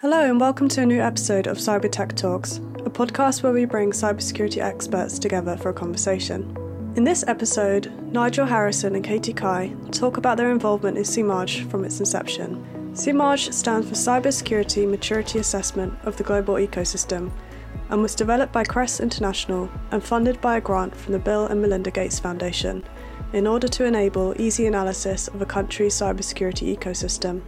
Hello, and welcome to a new episode of Cyber Tech Talks, a podcast where we bring cybersecurity experts together for a conversation. In this episode, Nigel Harrison and Katy Caie talk about their involvement in CMAGE from its inception. CMAGE stands for Cybersecurity Maturity Assessment of the Global Ecosystem and was developed by Crest International and funded by a grant from the Bill and Melinda Gates Foundation in order to enable easy analysis of a country's cybersecurity ecosystem.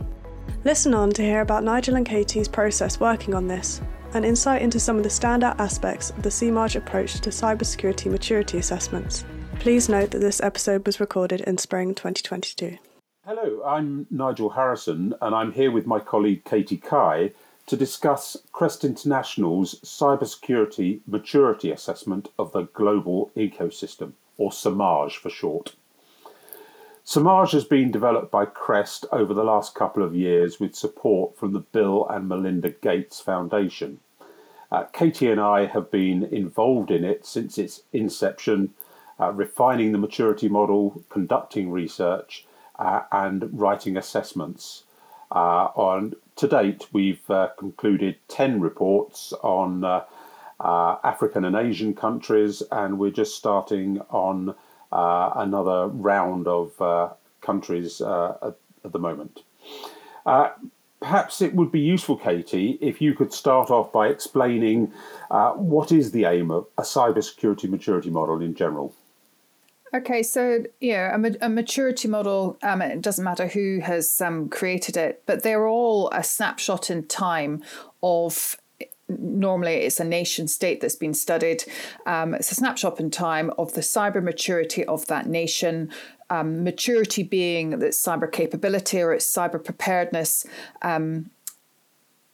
Listen on to hear about Nigel and Katy's process working on this and insight into some of the standout aspects of the CMAGE approach to cybersecurity maturity assessments. Please note that this episode was recorded in spring 2022. Hello, I'm Nigel Harrison, and I'm here with my colleague Katy Caie to discuss Crest International's cybersecurity maturity assessment of the global ecosystem, or CMAGE for short. CMAGE has been developed by Crest over the last couple of years with support from the Bill and Melinda Gates Foundation. Uh, Katy and I have been involved in it since its inception, uh, refining the maturity model, conducting research, uh, and writing assessments. Uh, on to date, we've uh, concluded ten reports on uh, African and Asian countries, and we're just starting on another round of uh, countries uh, at, at, the moment. Perhaps it would be useful, Katy, if you could start off by explaining uh, what is the aim of a cybersecurity maturity model in general. Okay, so yeah, a, a maturity model. Um, it doesn't matter who has um, created it, but they're all a snapshot in time of normally it's a nation state that's been studied. Um, it's a snapshot in time of the cyber maturity of that nation. Um, maturity being its cyber capability or its cyber preparedness um,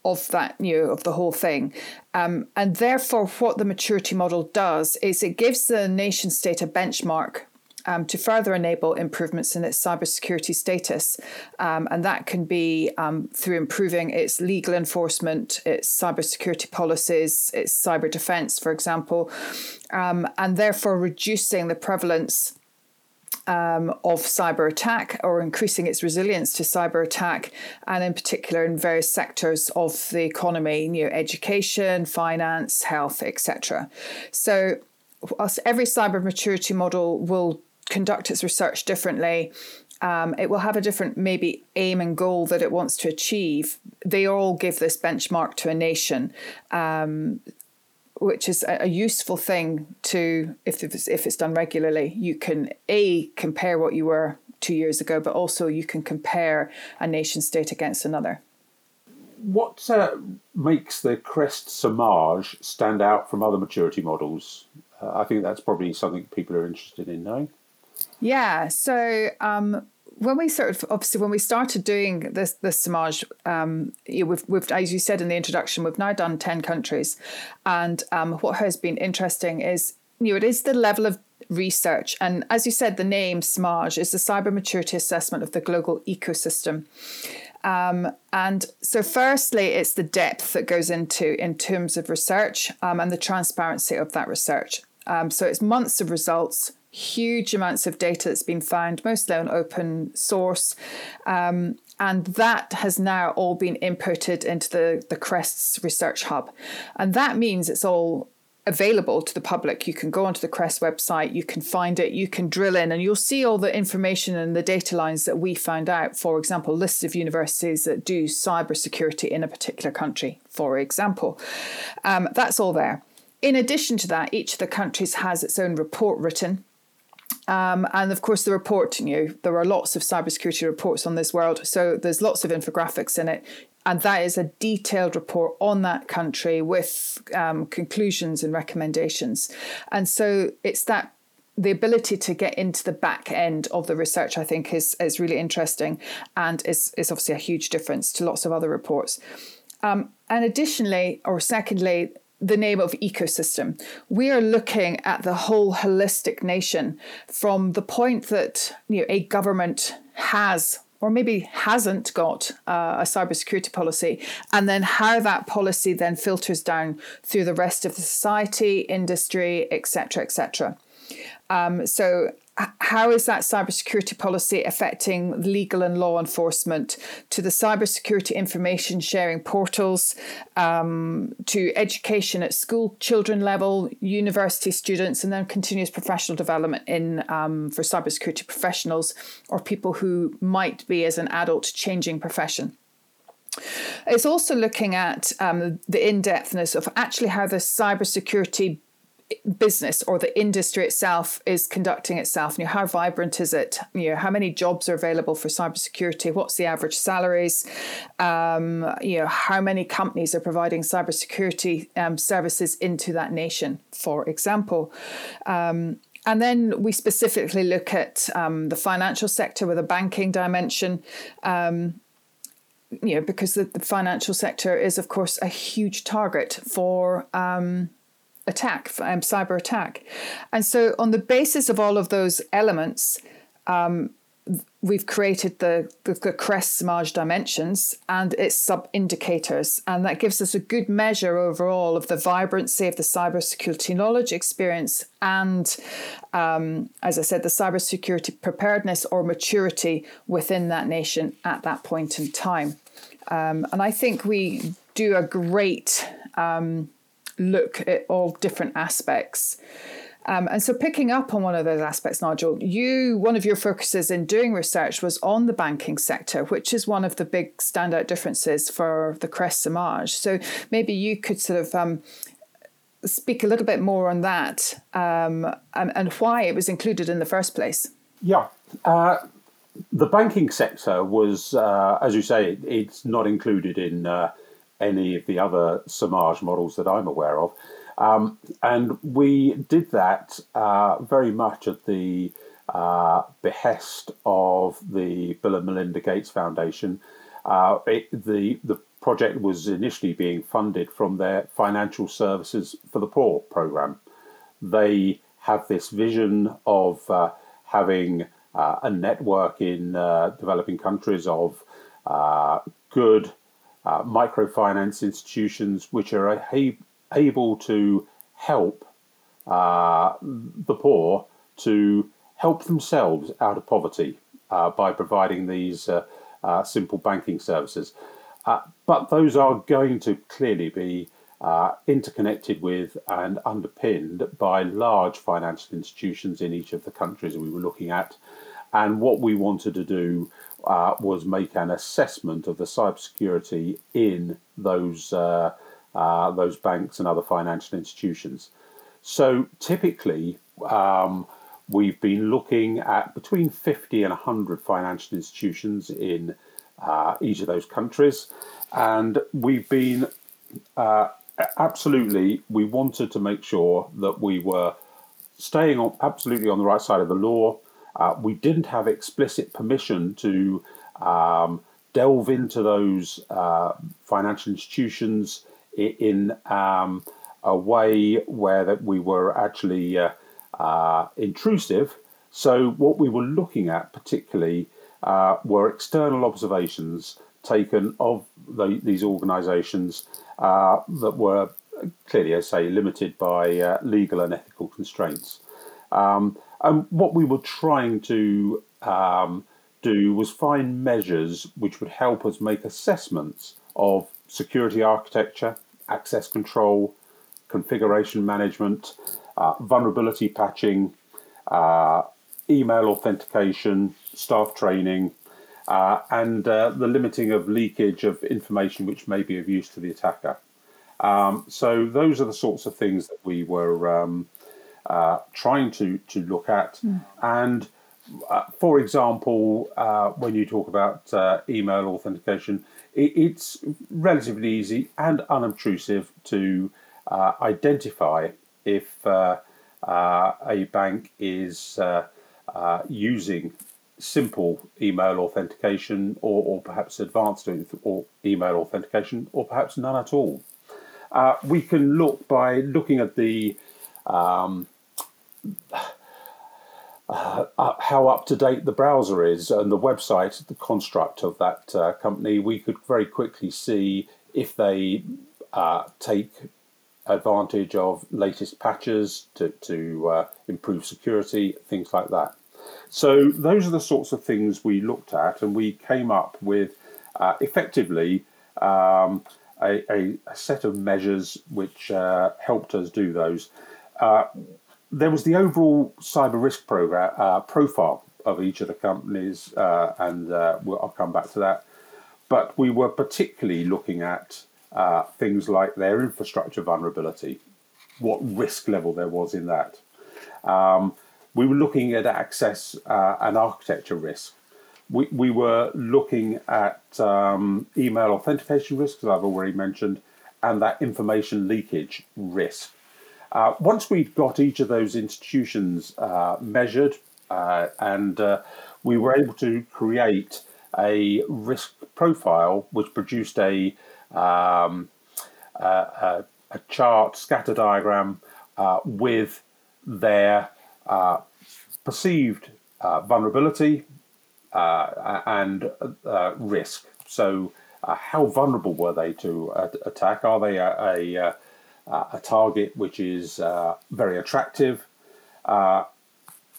of that, you know, of the whole thing. Um, and therefore, what the maturity model does is it gives the nation state a benchmark um, to further enable improvements in its cybersecurity status. Um, and that can be um, through improving its legal enforcement, its cybersecurity policies, its cyber defense, for example, um, and therefore reducing the prevalence. Um, of cyber attack or increasing its resilience to cyber attack, and in particular in various sectors of the economy, you know, education, finance, health, etc. So, every cyber maturity model will conduct its research differently. Um, it will have a different maybe aim and goal that it wants to achieve. They all give this benchmark to a nation, um, which is a, a, useful thing to if it's, if it's done regularly. You can a compare what you were two years ago, but also you can compare a nation state against another. What uh, makes the Crest CMAGE stand out from other maturity models? Uh, I think that's probably something people are interested in knowing. Yeah. So um, when we sort of obviously when we started doing this this CMAGE, um, we've, we've as you said in the introduction, we've now done ten countries, and um, what has been interesting is you know it is the level of research, and as you said, the name CMAGE is the Cyber Maturity Assessment of the Global Ecosystem. Um, and so, firstly, it's the depth that goes into in terms of research um, and the transparency of that research. Um, so, it's months of results huge amounts of data that's been found, mostly on open source. Um, and that has now all been inputted into the, the Crest's Research Hub. And that means it's all available to the public. You can go onto the Crest website, you can find it, you can drill in, and you'll see all the information and the data lines that we found out. For example, lists of universities that do cybersecurity in a particular country, for example. Um, that's all there. In addition to that, each of the countries has its own report written um, and of course, the report, you there are lots of cybersecurity reports on this world. So there's lots of infographics in it. And that is a detailed report on that country with um, conclusions and recommendations. And so it's that the ability to get into the back end of the research, I think, is, is really interesting and is, is obviously a huge difference to lots of other reports. Um, and additionally, or secondly, the name of ecosystem. We are looking at the whole holistic nation from the point that you know, a government has or maybe hasn't got uh, a cybersecurity policy, and then how that policy then filters down through the rest of the society, industry, etc., etc. Um, so how is that cybersecurity policy affecting legal and law enforcement to the cybersecurity information sharing portals, um, to education at school children level, university students, and then continuous professional development in um, for cybersecurity professionals or people who might be as an adult changing profession? It's also looking at um, the in depthness of actually how the cybersecurity business or the industry itself is conducting itself. You know, how vibrant is it? You know, how many jobs are available for cybersecurity? What's the average salaries? Um, you know, how many companies are providing cybersecurity um, services into that nation, for example? Um, and then we specifically look at um, the financial sector with a banking dimension um, you know, because the, the, financial sector is, of course, a huge target for um, attack, um, cyber attack. And so, on the basis of all of those elements, um, we've created the, the, the CREST CMAGE dimensions and its sub indicators. And that gives us a good measure overall of the vibrancy of the cybersecurity knowledge experience and, um, as I said, the cybersecurity preparedness or maturity within that nation at that point in time. Um, and I think we do a great um, look at all different aspects. Um, and so, picking up on one of those aspects, Nigel, you one of your focuses in doing research was on the banking sector, which is one of the big standout differences for the CREST CMAGE. So, maybe you could sort of um, speak a little bit more on that um, and, and, why it was included in the first place. Yeah. Uh, the banking sector was, uh, as you say, it's not included in. Uh, any of the other SMARJ models that I'm aware of. Um, and we did that uh, very much at the uh, behest of the Bill and Melinda Gates Foundation. Uh, it, the the project was initially being funded from their Financial Services for the Poor program. They have this vision of uh, having uh, a network in uh, developing countries of good uh, microfinance institutions which are able to help uh, the poor to help themselves out of poverty uh, by providing these uh, uh, simple banking services. Uh, but those are going to clearly be interconnected with and underpinned by large financial institutions in each of the countries we were looking at. And what we wanted to do uh, was make an assessment of the cybersecurity in those uh, uh, those banks and other financial institutions. So typically, um, we've been looking at between 50 and 100 financial institutions in uh, each of those countries, and we've been uh, absolutely we wanted to make sure that we were staying on absolutely on the right side of the law uh, we didn't have explicit permission to um, delve into those uh, financial institutions in, um, a way where that we were actually uh, uh intrusive. So what we were looking at particularly uh, were external observations taken of the, these organisations that were clearly, I say, limited by legal and ethical constraints. Um, and what we were trying to um, do was find measures which would help us make assessments of security architecture, access control, configuration management, uh, vulnerability patching, uh, email authentication, staff training, uh, and uh, the limiting of leakage of information which may be of use to the attacker. Um, so those are the sorts of things that we were um, uh, trying to to look at. Mm. And uh, for example, uh, when you talk about uh, email authentication, it, it's relatively easy and unobtrusive to uh, identify if uh, a bank is using simple email authentication or, or perhaps advanced or email authentication or perhaps none at all. we can look by looking at the um, uh, how up to date the browser is and the website, the construct of that uh, company, we could very quickly see if they uh, take advantage of latest patches to, to uh, improve security, things like that. So those are the sorts of things we looked at, and we came up with uh, effectively um, a, a, a, set of measures which uh, helped us do those. There was the overall cyber risk program uh, profile of each of the companies, uh, and uh, I'll come back to that. But we were particularly looking at uh, things like their infrastructure vulnerability, what risk level there was in that. Um, we were looking at access uh, and architecture risk. We, we were looking at um, email authentication risk, as I've already mentioned, and that information leakage risk. Uh, once we'd got each of those institutions uh, measured, uh, and uh, we were able to create a risk profile which produced a, um, a, a, chart, scatter diagram uh, with their uh, perceived uh, vulnerability and risk. So, how vulnerable were they to attack? Are they a, a, a target which is very attractive?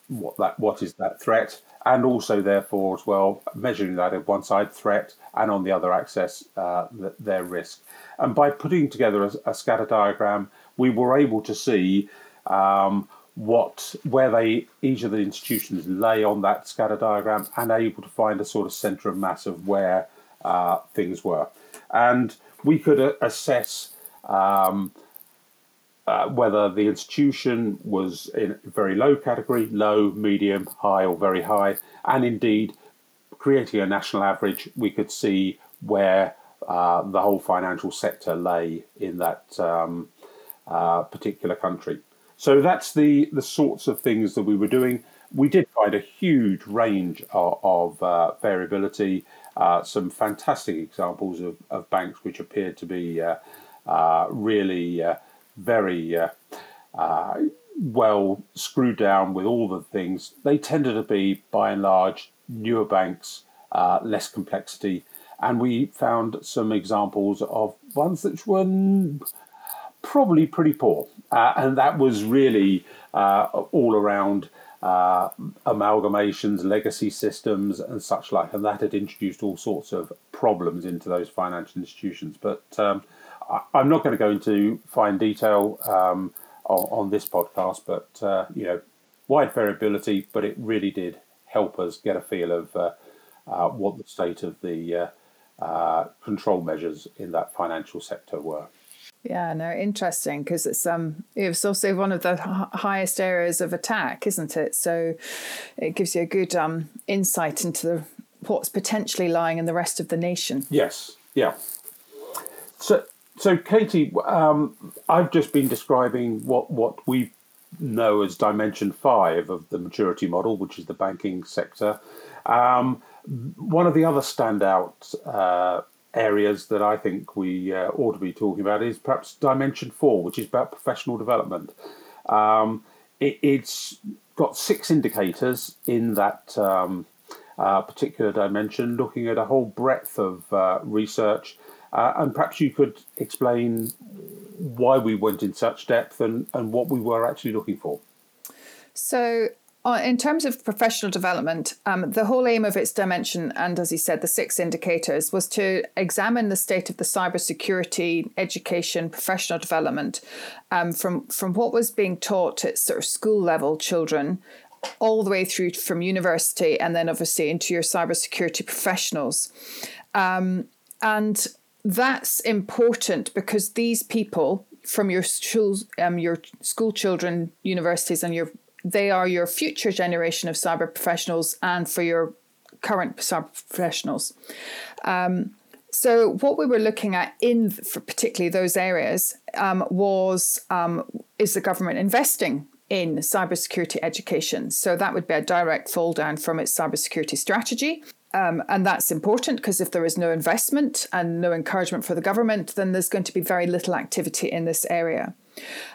what that what is that threat, and also therefore as well measuring that on one side threat and on the other access uh, their risk. And by putting together a, a, scatter diagram, we were able to see um, what where they each of the institutions lay on that scatter diagram and able to find a sort of center of mass of where uh, things were. And we could uh, assess um, uh, whether the institution was in very low category, low, medium, high, or very high, and indeed creating a national average, we could see where uh, the whole financial sector lay in that um, uh, particular country. So that's the the sorts of things that we were doing. We did find a huge range of, of uh, variability. Uh, some fantastic examples of, of banks which appeared to be really very uh, uh, well screwed down with all the things. They tended to be, by and large, newer banks, uh, less complexity, and we found some examples of ones that were probably pretty poor, uh, and that was really uh, all around. Uh, amalgamations, legacy systems, and such like, and that had introduced all sorts of problems into those financial institutions. But um, I, am not going to go into fine detail um, on, on, this podcast, but uh, you know, wide variability, but it really did help us get a feel of uh, uh, what the state of the uh, uh, control measures in that financial sector were. Yeah, no, interesting because it's um it's also one of the h- highest areas of attack, isn't it? So it gives you a good um insight into the, what's potentially lying in the rest of the nation. Yes, yeah. So so, Katy, um, I've just been describing what, what we know as dimension five of the maturity model, which is the banking sector. Um, one of the other standout uh, areas that I think we uh, ought to be talking about is perhaps dimension four, which is about professional development. Um, it, has got six indicators in that um, uh, particular dimension, looking at a whole breadth of uh, research uh, and perhaps you could explain why we went in such depth and, and what we were actually looking for. So, uh, in terms of professional development, um, the whole aim of its dimension, and as he said, the six indicators, was to examine the state of the cybersecurity education professional development um, from from what was being taught at sort of school level children all the way through from university and then obviously into your cybersecurity professionals. Um, and that's important because these people from your schools, um, your school children, universities, and your they are your future generation of cyber professionals, and for your current cyber professionals. Um, so what we were looking at in particularly those areas um, was um, is the government investing in cybersecurity education? So that would be a direct fall down from its cybersecurity strategy. Um, and that's important because if there is no investment and no encouragement for the government, then there's going to be very little activity in this area.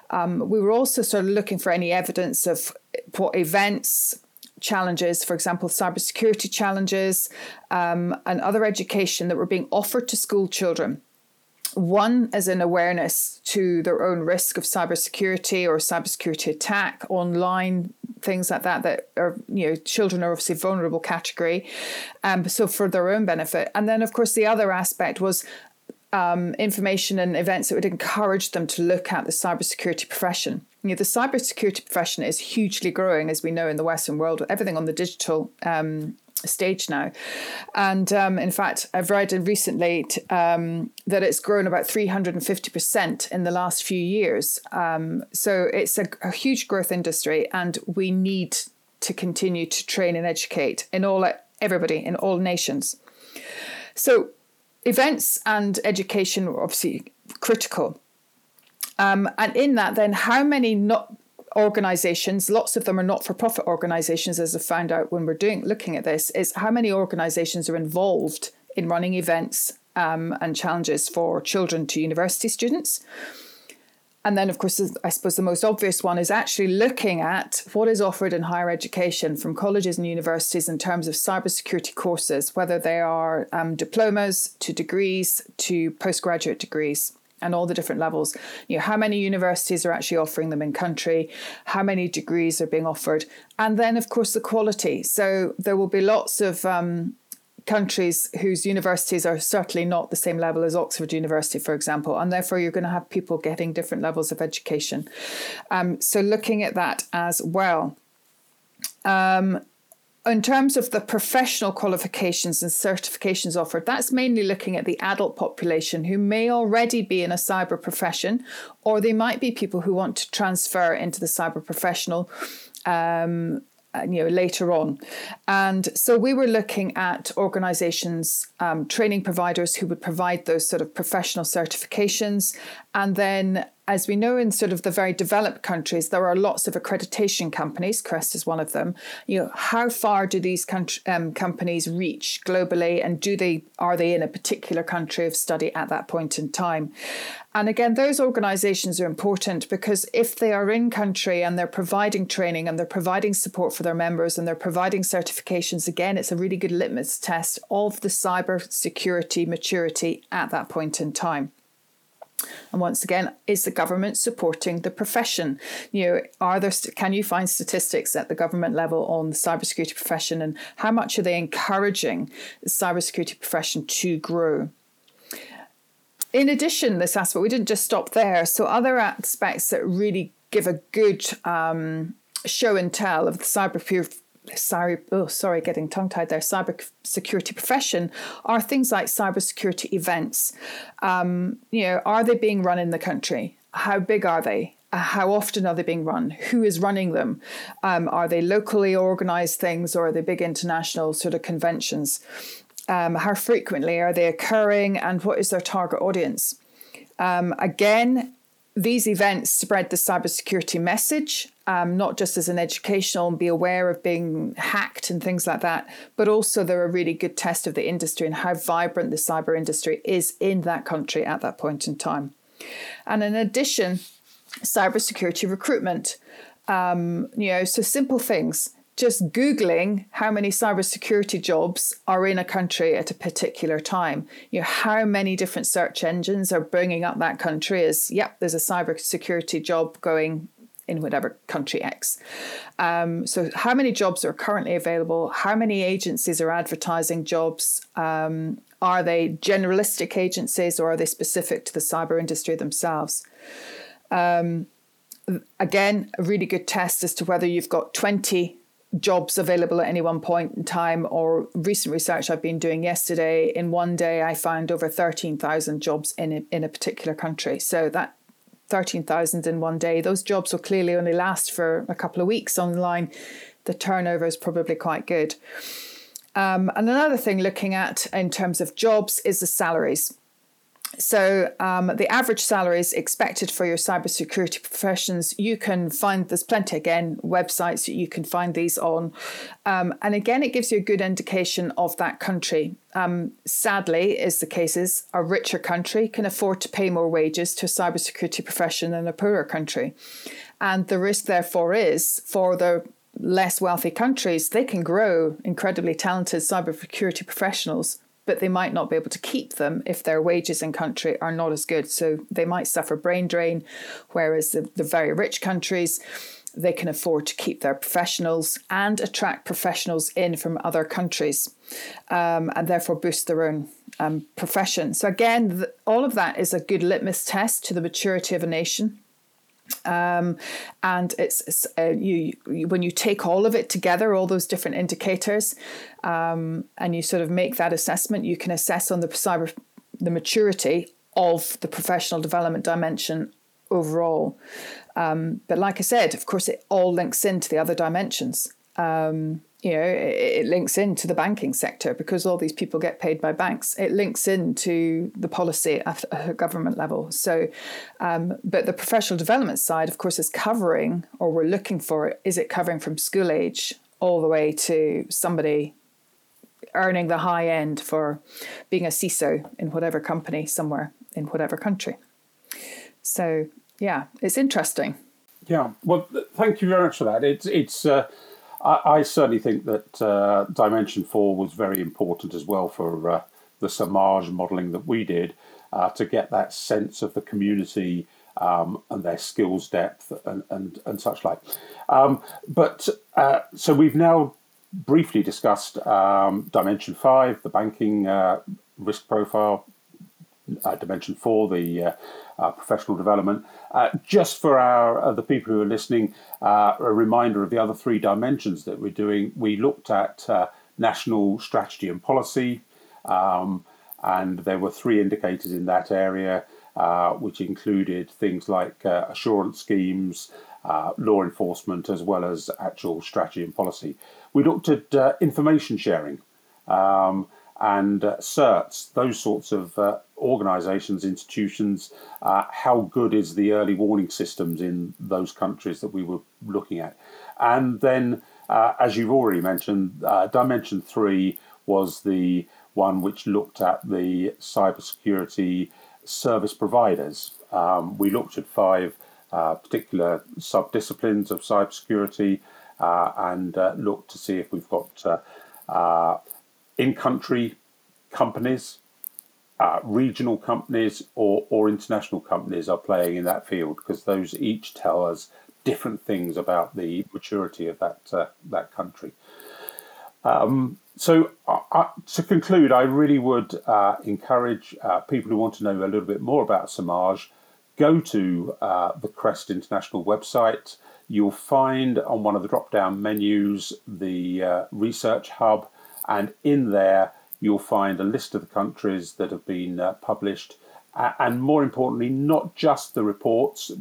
Um, we were also sort of looking for any evidence of what events, challenges, for example, cybersecurity challenges, um, and other education that were being offered to school children one as an awareness to their own risk of cybersecurity or cybersecurity attack online things like that that are you know children are obviously vulnerable category um, so for their own benefit. And then of course the other aspect was um, information and events that would encourage them to look at the cybersecurity profession. You know, the cybersecurity profession is hugely growing, as we know in the Western world, everything on the digital um, stage now. And um, in fact, I've read recently t- um, that it's grown about 350% in the last few years. Um, so it's a, a, huge growth industry, and we need to continue to train and educate in all everybody in all nations. So events and education are obviously critical. Um, and in that, then, how many not organizations, lots of them are not for profit organizations, as I found out when we're doing looking at this, is how many organizations are involved in running events um, and challenges for children to university students. And then, of course, I suppose the most obvious one is actually looking at what is offered in higher education from colleges and universities in terms of cybersecurity courses, whether they are um, diplomas to degrees to postgraduate degrees and all the different levels. You know, how many universities are actually offering them in country, how many degrees are being offered, and then of course the quality. So there will be lots of um, countries whose universities are certainly not the same level as Oxford University, for example, and therefore you're going to have people getting different levels of education. Um, so looking at that as well. Um, in terms of the professional qualifications and certifications offered, that's mainly looking at the adult population who may already be in a cyber profession, or they might be people who want to transfer into the cyber professional um, you know later on. And so we were looking at organizations um, training providers who would provide those sort of professional certifications and then as we know in sort of the very developed countries, there are lots of accreditation companies. Crest is one of them. You know, how far do these um, companies reach globally, and do they are they in a particular country of study at that point in time? And again, those organisations are important because if they are in country and they're providing training and they're providing support for their members and they're providing certifications, again, it's a really good litmus test of the cyber security maturity at that point in time. And once again, is the government supporting the profession? You know, are there can you find statistics at the government level on the cybersecurity profession, and how much are they encouraging the cybersecurity profession to grow? In addition, this aspect we didn't just stop there. So other aspects that really give a good um, show and tell of the cyber sorry, oh, sorry, getting tongue tied there, cyber security profession are things like cybersecurity events. Um, you know, are they being run in the country? How big are they? Uh, how often are they being run? Who is running them? Um, are they locally organized things or are they big international sort of conventions? Um, how frequently are they occurring and what is their target audience? Um, again, these events spread the cybersecurity message, um, not just as an educational and be aware of being hacked and things like that, but also they're a really good test of the industry and how vibrant the cyber industry is in that country at that point in time. And in addition, cybersecurity recruitment. Um, you know, so simple things just Googling how many cybersecurity jobs are in a country at a particular time. You know, how many different search engines are bringing up that country as, yep, there's a cybersecurity job going in whatever country X. Um, so, how many jobs are currently available? How many agencies are advertising jobs? Um, are they generalistic agencies or are they specific to the cyber industry themselves? Um, again, a really good test as to whether you've got 20 jobs available at any one point in time or recent research I've been doing yesterday in one day I found over 13,000 jobs in a, in a particular country. So that 13,000 in one day those jobs will clearly only last for a couple of weeks online. The turnover is probably quite good. Um, and another thing looking at in terms of jobs is the salaries so, um, the average salaries expected for your cybersecurity professions, you can find there's plenty again websites that you can find these on, um, and again it gives you a good indication of that country. Um, sadly, is the cases a richer country can afford to pay more wages to a cybersecurity profession than a poorer country, and the risk therefore is for the less wealthy countries they can grow incredibly talented cybersecurity professionals but they might not be able to keep them if their wages in country are not as good. So they might suffer brain drain, whereas the, the very rich countries, they can afford to keep their professionals and attract professionals in from other countries um, and therefore boost their own um, profession. So, again, the, all of that is a good litmus test to the maturity of a nation. Um, and it's, it's uh, you, you, when you take all of it together, all those different indicators, um, and you sort of make that assessment, you can assess on the cyber the maturity of the professional development dimension overall. Um, but like I said, of course, it all links into the other dimensions. Um, you know, it, it, links into the banking sector because all these people get paid by banks. It links into the policy at a government level. So, um, but the professional development side, of course, is covering, or we're looking for, is it covering from school age all the way to somebody earning the high end for being a CISO in whatever company somewhere in whatever country. So, yeah, it's interesting. Yeah, well, thank you very much for that. It's it's. Uh, I, I, certainly think that uh, Dimension Four was very important as well for uh, the CMAGE modelling that we did uh, to get that sense of the community um, and their skills depth and and, and such like. Um, but uh, so we've now briefly discussed um, Dimension Five, the banking uh, risk profile. Dimension Four, the uh, professional development. Uh, just for our uh, the people who are listening, uh, a reminder of the other three dimensions that we're doing. We looked at uh, national strategy and policy, um, and there were three indicators in that area, uh, which included things like assurance schemes. law enforcement, as well as actual strategy and policy. We looked at information sharing, um, and uh, certs, those sorts of uh, organisations, institutions, uh, how good is the early warning systems in those countries that we were looking at? And then, uh, as you've already mentioned, uh, Dimension 3 was the one which looked at the cybersecurity service providers. Um, we looked at five uh, particular sub-disciplines of cybersecurity and looked to see if we've got in country companies, uh, regional companies, or, or international companies are playing in that field because those each tell us different things about the maturity of that, uh, that country. Um, so, to conclude, I really would uh, encourage uh, people who want to know a little bit more about CMAGE go to uh, the Crest International website. You'll find on one of the drop down menus the uh, research hub and in there you'll find a list of the countries that have been uh, published, and more importantly, not just the reports,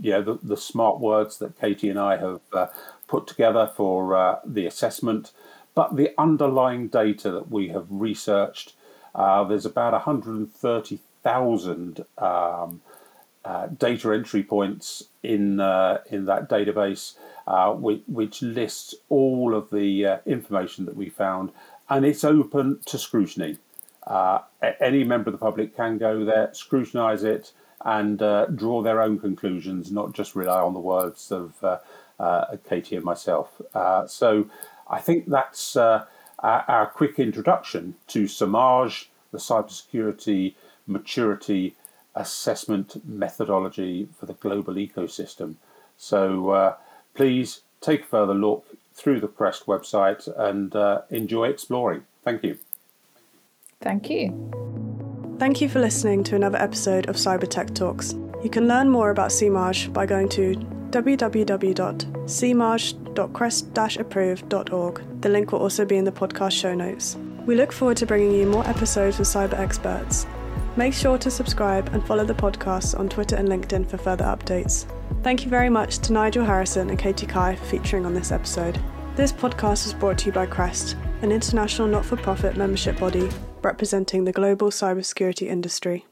you know, the, the smart words that Katy and I have uh, put together for uh, the assessment, but the underlying data that we have researched. Uh, there's about 130,000 um, uh, data entry points in in that database, which, which, lists all of the information that we found and it's open to scrutiny. Uh, any member of the public can go there, scrutinise it, and uh, draw their own conclusions, not just rely on the words of uh, uh Katy and myself. Uh, so I think that's uh, our, our, quick introduction to CMAGE, the cybersecurity maturity assessment methodology for the global ecosystem. So please take a further look through the Crest website and uh, enjoy exploring. Thank you. Thank you. Thank you for listening to another episode of Cyber Tech Talks. You can learn more about CMAGE by going to www.cmage.crest-approved.org. The link will also be in the podcast show notes. We look forward to bringing you more episodes with cyber experts. Make sure to subscribe and follow the podcast on Twitter and LinkedIn for further updates. Thank you very much to Nigel Harrison and Katy Caie for featuring on this episode. This podcast is brought to you by Crest, an international not for profit membership body representing the global cybersecurity industry.